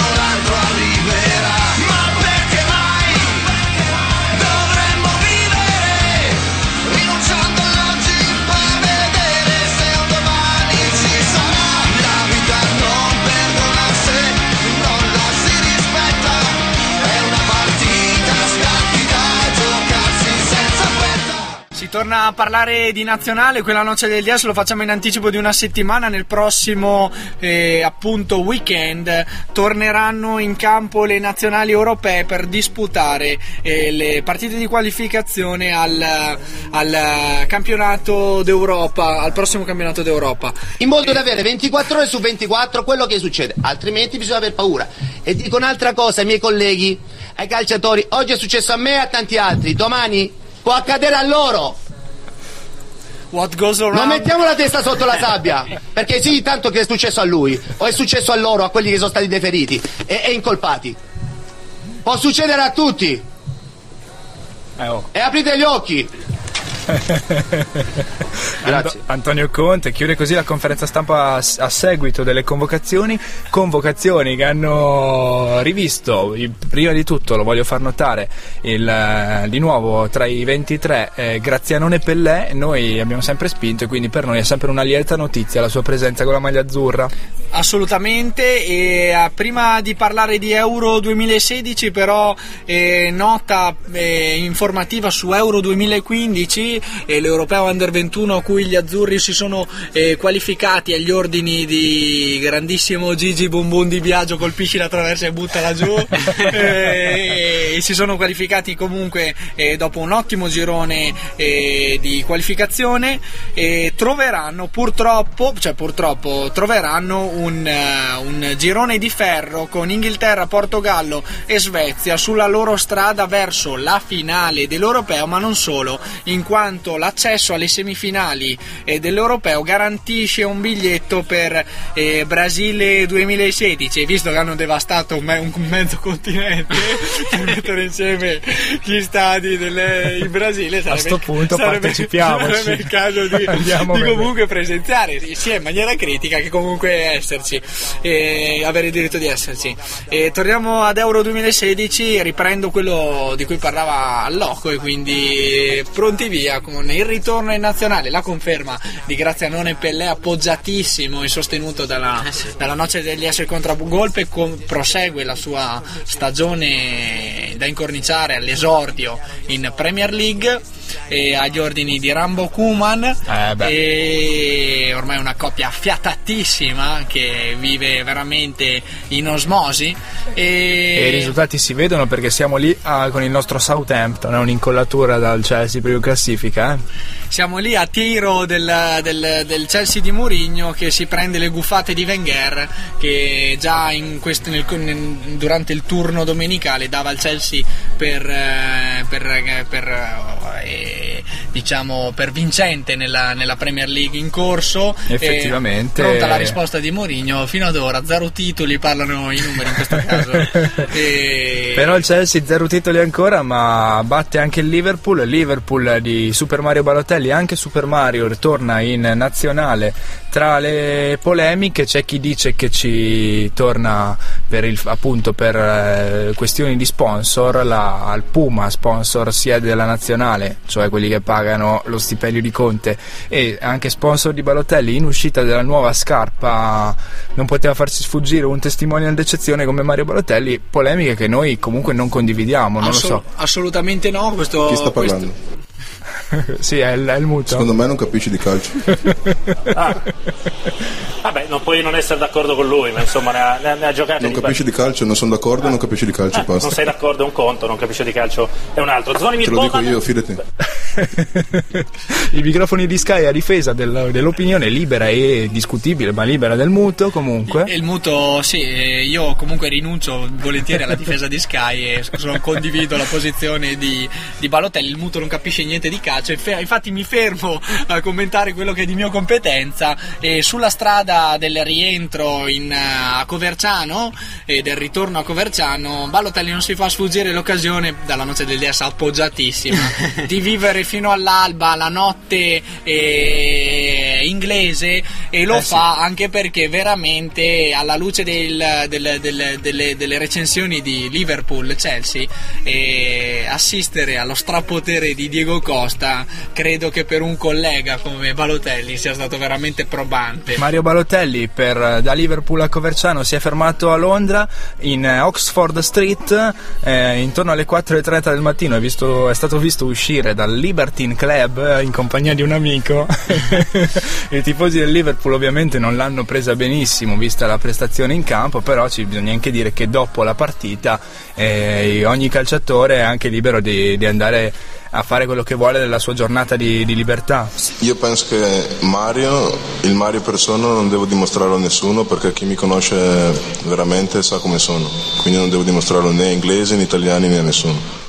Torna a parlare di nazionale, quella noce del DS lo facciamo in anticipo di una settimana, nel prossimo eh, appunto weekend torneranno in campo le nazionali europee per disputare eh, le partite di qualificazione al, al campionato d'Europa, al prossimo campionato d'Europa. In modo da avere 24 ore su 24 quello che succede, altrimenti bisogna aver paura. E dico un'altra cosa ai miei colleghi, ai calciatori, oggi è successo a me e a tanti altri, domani può accadere a loro. What goes around? Non mettiamo la testa sotto la *laughs* sabbia, perché sì, tanto che è successo a lui, o è successo a loro, a quelli che sono stati deferiti e, e incolpati. Può succedere a tutti. E aprite gli occhi. *laughs* Ando- Antonio Conte chiude così la conferenza stampa a, a seguito delle convocazioni, convocazioni che hanno rivisto, prima di tutto lo voglio far notare, il, eh, di nuovo tra i 23 eh, Grazianone Pellè, noi abbiamo sempre spinto e quindi per noi è sempre una lieta notizia la sua presenza con la maglia azzurra. Assolutamente, e eh, prima di parlare di Euro 2016 però eh, nota eh, informativa su Euro 2015 e l'Europeo Under 21 a cui gli azzurri si sono eh, qualificati agli ordini di grandissimo Gigi Bumbun di Biagio colpisci la traversa e buttala giù *laughs* eh, e si sono qualificati comunque eh, dopo un ottimo girone eh, di qualificazione e troveranno purtroppo, cioè purtroppo troveranno un, eh, un girone di ferro con Inghilterra, Portogallo e Svezia sulla loro strada verso la finale dell'Europeo, ma non solo, in quanto l'accesso alle semifinali eh, dell'Europeo garantisce un biglietto per eh, Brasile 2016 e visto che hanno devastato un, me- un mezzo continente *laughs* *laughs* per mettere insieme gli stadi del, in Brasile sarebbe, sto punto sarebbe- partecipiamoci. sarebbe il caso di, *laughs* di a comunque presenziare sia in maniera critica che comunque esserci e avere il diritto di esserci e torniamo ad Euro 2016 riprendo quello di cui parlava Loco e quindi pronti via con il ritorno in nazionale la conferma di Grazianone Pellè appoggiatissimo e sostenuto dalla, dalla noce degli esseri contro Golpe con- prosegue la sua stagione da incorniciare all'esordio in Premier League e agli ordini di Rambo Kuman Eh, e ormai è una coppia affiatatissima che vive veramente in osmosi E e, i risultati si vedono perché siamo lì ah, con il nostro Southampton, è un'incollatura dal Chelsea prima classifica. Eh? siamo lì a tiro del, del- del Chelsea di Mourinho che si prende le guffate di Wenger che già in questo- nel- durante il turno domenicale dava al Chelsea per, eh, per, eh, per, eh, diciamo per vincente nella, nella Premier League in corso. Effettivamente. E pronta la risposta di Mourinho, fino ad ora zero titoli, parlano i numeri in questo *laughs* caso. e... Però il Chelsea zero titoli ancora, ma batte anche il Liverpool. Il Liverpool di Super Mario Balotelli, anche Super Mario ritorna in nazionale. Tra le polemiche c'è chi dice che ci torna per il, appunto per eh, questioni di sponsor, la, al Puma sponsor sia della nazionale, cioè quelli che pagano lo stipendio di Conte, e anche sponsor di Balotelli in uscita della nuova scarpa non poteva farsi sfuggire un testimonial d'eccezione come Mario Balotelli, polemiche che noi comunque non condividiamo, non Assol- lo so. Assolutamente no, questo, Chi sta questo- parlando? *laughs* sì, è il, è il muto. Secondo me non capisci di calcio. Ah. Vabbè, non puoi non essere d'accordo con lui, ma insomma ne ha, ne ha- ne ha giocate Non di capisci di calcio, non sono d'accordo, non capisci di calcio, Eh, non sei d'accordo è un conto, non capisce di calcio è un altro. Zvonimir Te lo dico Boban- io, fidati. *laughs* I microfoni di Sky a difesa del- dell'opinione libera e discutibile, ma libera del muto comunque. E il muto, sì, io comunque rinuncio volentieri alla difesa di Sky e sono- condivido la posizione di, di Balotelli. Il muto non capisce niente di calcio, e fe- infatti mi fermo a commentare quello che è di mia competenza. E sulla strada del rientro in, eh, a Coverciano e del ritorno a Coverciano, Balotelli non si fa sfuggire l'occasione dalla noce del DS appoggiatissima *laughs* di vivere fino all'alba la notte eh, inglese e lo Eh sì. fa anche perché veramente alla luce del- del- del- delle, delle recensioni di Liverpool Chelsea eh, assistere allo strapotere di Diego Costa credo che per un collega come Balotelli sia stato veramente probante. Mario Balotelli per- da Liverpool a Coverciano si è fermato a Londra in eh, Oxford Street eh, intorno alle 4.30 del mattino. È, visto- è stato visto uscire dal Libertine Club eh, in compagnia di un amico. *laughs* I tifosi del Liverpool ovviamente non l'hanno presa benissimo vista la prestazione in campo però ci bisogna anche dire che dopo la partita eh, ogni calciatore è anche libero di, di andare a fare quello che vuole della sua giornata di, di libertà Io penso che Mario, il Mario persona, non devo dimostrarlo a nessuno perché chi mi conosce veramente sa come sono. Quindi non devo dimostrarlo né a inglesi, né italiani, né a nessuno.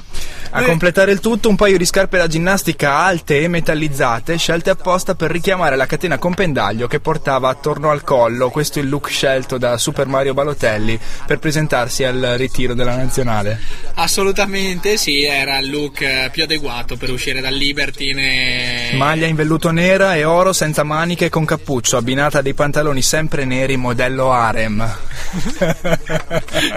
A completare il tutto un paio di scarpe da ginnastica alte e metallizzate scelte apposta per richiamare la catena con pendaglio che portava attorno al collo. Questo è il look scelto da Super Mario Balotelli per presentarsi al ritiro della nazionale. assolutamente sì era il look eh, più adeguato per uscire dal Libertine e- Maglia in velluto nera e oro senza maniche e con cappuccio, abbinata a dei pantaloni sempre neri modello harem. *laughs*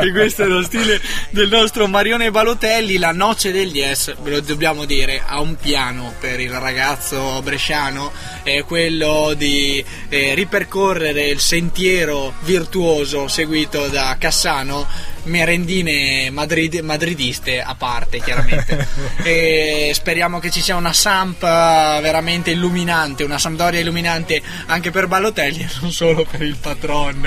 e questo è lo stile del nostro Marione Balotelli, la noce del Yes, ve lo dobbiamo dire, ha un piano per il ragazzo bresciano, è quello di eh, ripercorrere il sentiero virtuoso seguito da Cassano, merendine madrid- madridiste a parte chiaramente. *laughs* e speriamo che ci sia una Samp eh, veramente illuminante, una Sampdoria illuminante anche per Balotelli e *laughs* non solo per il patron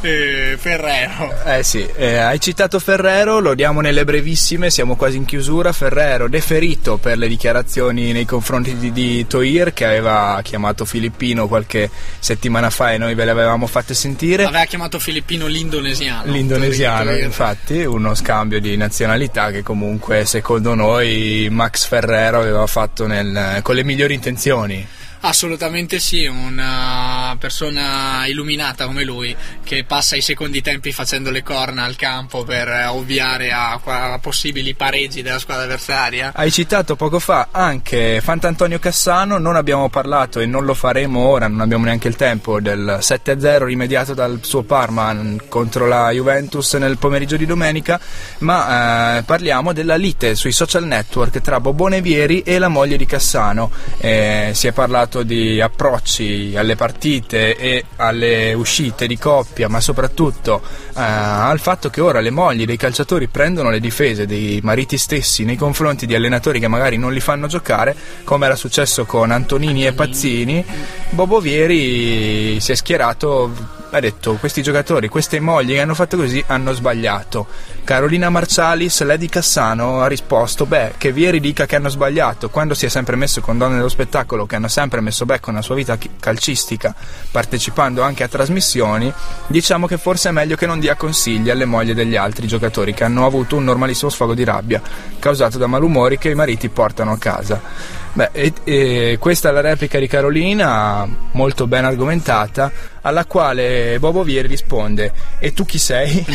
eh, Ferrero. Eh sì, eh, hai citato Ferrero, lo diamo nelle brevissime, siamo quasi in chiusura. Ferrero deferito per le dichiarazioni nei confronti di, di Toir che aveva chiamato Filippino qualche settimana fa e noi ve le avevamo fatte sentire. Aveva chiamato Filippino l'indonesiano. L'indonesiano, per- infatti, uno scambio di nazionalità che comunque secondo noi Max Ferrero aveva fatto nel- con le migliori intenzioni. Assolutamente sì, una persona illuminata come lui che passa i secondi tempi facendo le corna al campo per eh, ovviare a, a possibili pareggi della squadra avversaria. Hai citato poco fa anche Fant'Antonio Cassano, non abbiamo parlato e non lo faremo ora, non abbiamo neanche il tempo, del 7-0 rimediato dal suo Parma contro la Juventus nel pomeriggio di domenica, ma eh, parliamo della lite sui social network tra Bobone Vieri e la moglie di Cassano. Eh, si è parlato di approcci alle partite e alle uscite di coppia, ma soprattutto eh, al fatto che ora le mogli dei calciatori prendono le difese dei mariti stessi nei confronti di allenatori che magari non li fanno giocare, come era successo con Antonini e Pazzini. Bobo Vieri si è schierato ha detto questi giocatori, queste mogli che hanno fatto così hanno sbagliato. Carolina Marcialis, Lady Cassano, ha risposto, beh, che Vieri dica che hanno sbagliato, quando si è sempre messo con donne dello spettacolo, che hanno sempre messo becco nella sua vita calcistica, partecipando anche a trasmissioni, diciamo che forse è meglio che non dia consigli alle mogli degli altri giocatori che hanno avuto un normalissimo sfogo di rabbia, causato da malumori che i mariti portano a casa. Beh, e, e questa è la replica di Carolina, molto ben argomentata, alla quale Bobo Vieri risponde: E tu chi sei? *laughs*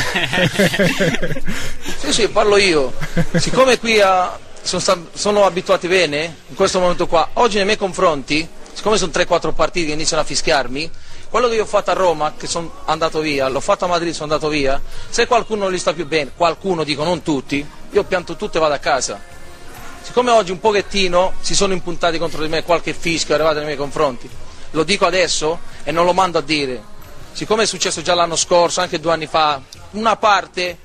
Sì, sì, parlo io. Siccome qui a- sono, sta- sono abituati bene, in questo momento qua, oggi nei miei confronti, siccome sono 3-4 partiti che iniziano a fischiarmi, quello che io ho fatto a Roma, che sono andato via, l'ho fatto a Madrid, sono andato via, se qualcuno non gli sta più bene, qualcuno dico non tutti, io pianto tutto e vado a casa. Siccome oggi un pochettino si sono impuntati contro di me, qualche fischio è arrivato nei miei confronti, lo dico adesso e non lo mando a dire. Siccome è successo già l'anno scorso, anche due anni fa, una parte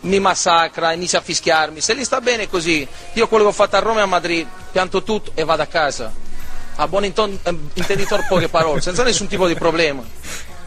mi massacra, inizia a fischiarmi. Se gli sta bene così, io quello che ho fatto a Roma e a Madrid, pianto tutto e vado a casa. A buon eh, intenditor poche parole, senza nessun tipo di problema.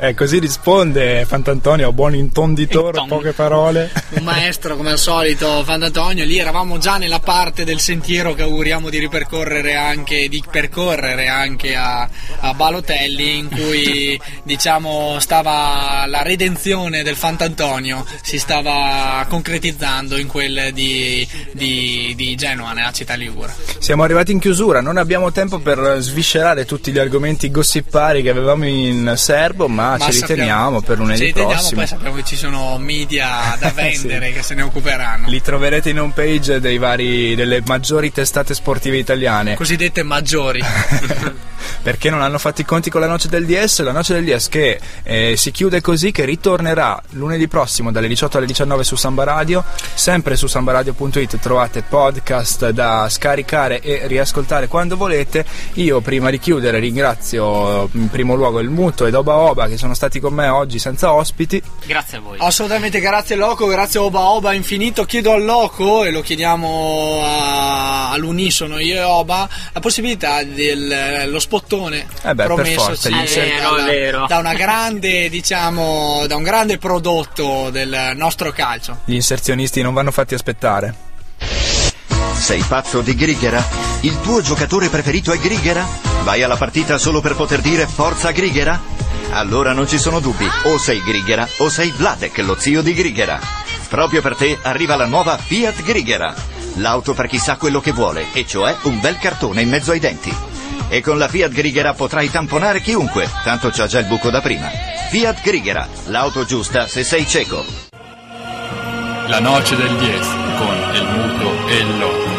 Eh, così risponde Fantantonio, buon intonditore, poche parole. *laughs* Un maestro come al solito, Fantantonio, lì eravamo già nella parte del sentiero che auguriamo di ripercorrere anche, di percorrere anche a, a Balotelli in cui *laughs* diciamo stava la redenzione del Fantantonio si stava concretizzando in quel di, di, di Genova, nella città ligure. Siamo arrivati in chiusura, non abbiamo tempo per sviscerare tutti gli argomenti gossipari che avevamo in serbo, ma, Ma ce li sappiamo- teniamo per lunedì ce li teniamo, prossimo. poi sappiamo che ci sono media da *laughs* vendere Sì. che se ne occuperanno. Li troverete in home page dei vari, delle maggiori testate sportive italiane. Cosiddette maggiori. *laughs* perché non hanno fatto i conti con la noce del DS, la noce del DS che eh, si chiude così che ritornerà lunedì prossimo dalle 18 alle 19 su Samba Radio, sempre su sambaradio.it trovate podcast da scaricare e riascoltare quando volete. Io prima di chiudere ringrazio in primo luogo il Muto ed Oba Oba che sono stati con me oggi senza ospiti. Grazie a voi. Assolutamente grazie Loco, grazie Oba Oba infinito. Chiedo al Loco e lo chiediamo a- all'unisono io e Oba la possibilità dello spottone Eh beh, per promesso da, vero. da una grande diciamo da un grande prodotto del nostro calcio. Gli inserzionisti non vanno fatti aspettare. Sei pazzo di Grighera? Il tuo giocatore preferito è Grighera? Vai alla partita solo per poter dire forza Grighera? Allora non ci sono dubbi, o sei Grighera o sei Vladek, lo zio di Grighera. Proprio per te arriva la nuova Fiat Grighera, l'auto per chi sa quello che vuole, e cioè un bel cartone in mezzo ai denti. E con la Fiat Grighera potrai tamponare chiunque, tanto c'ha già il buco da prima. Fiat Grighera, l'auto giusta se sei cieco. La noce del 10 con el muto e il loco.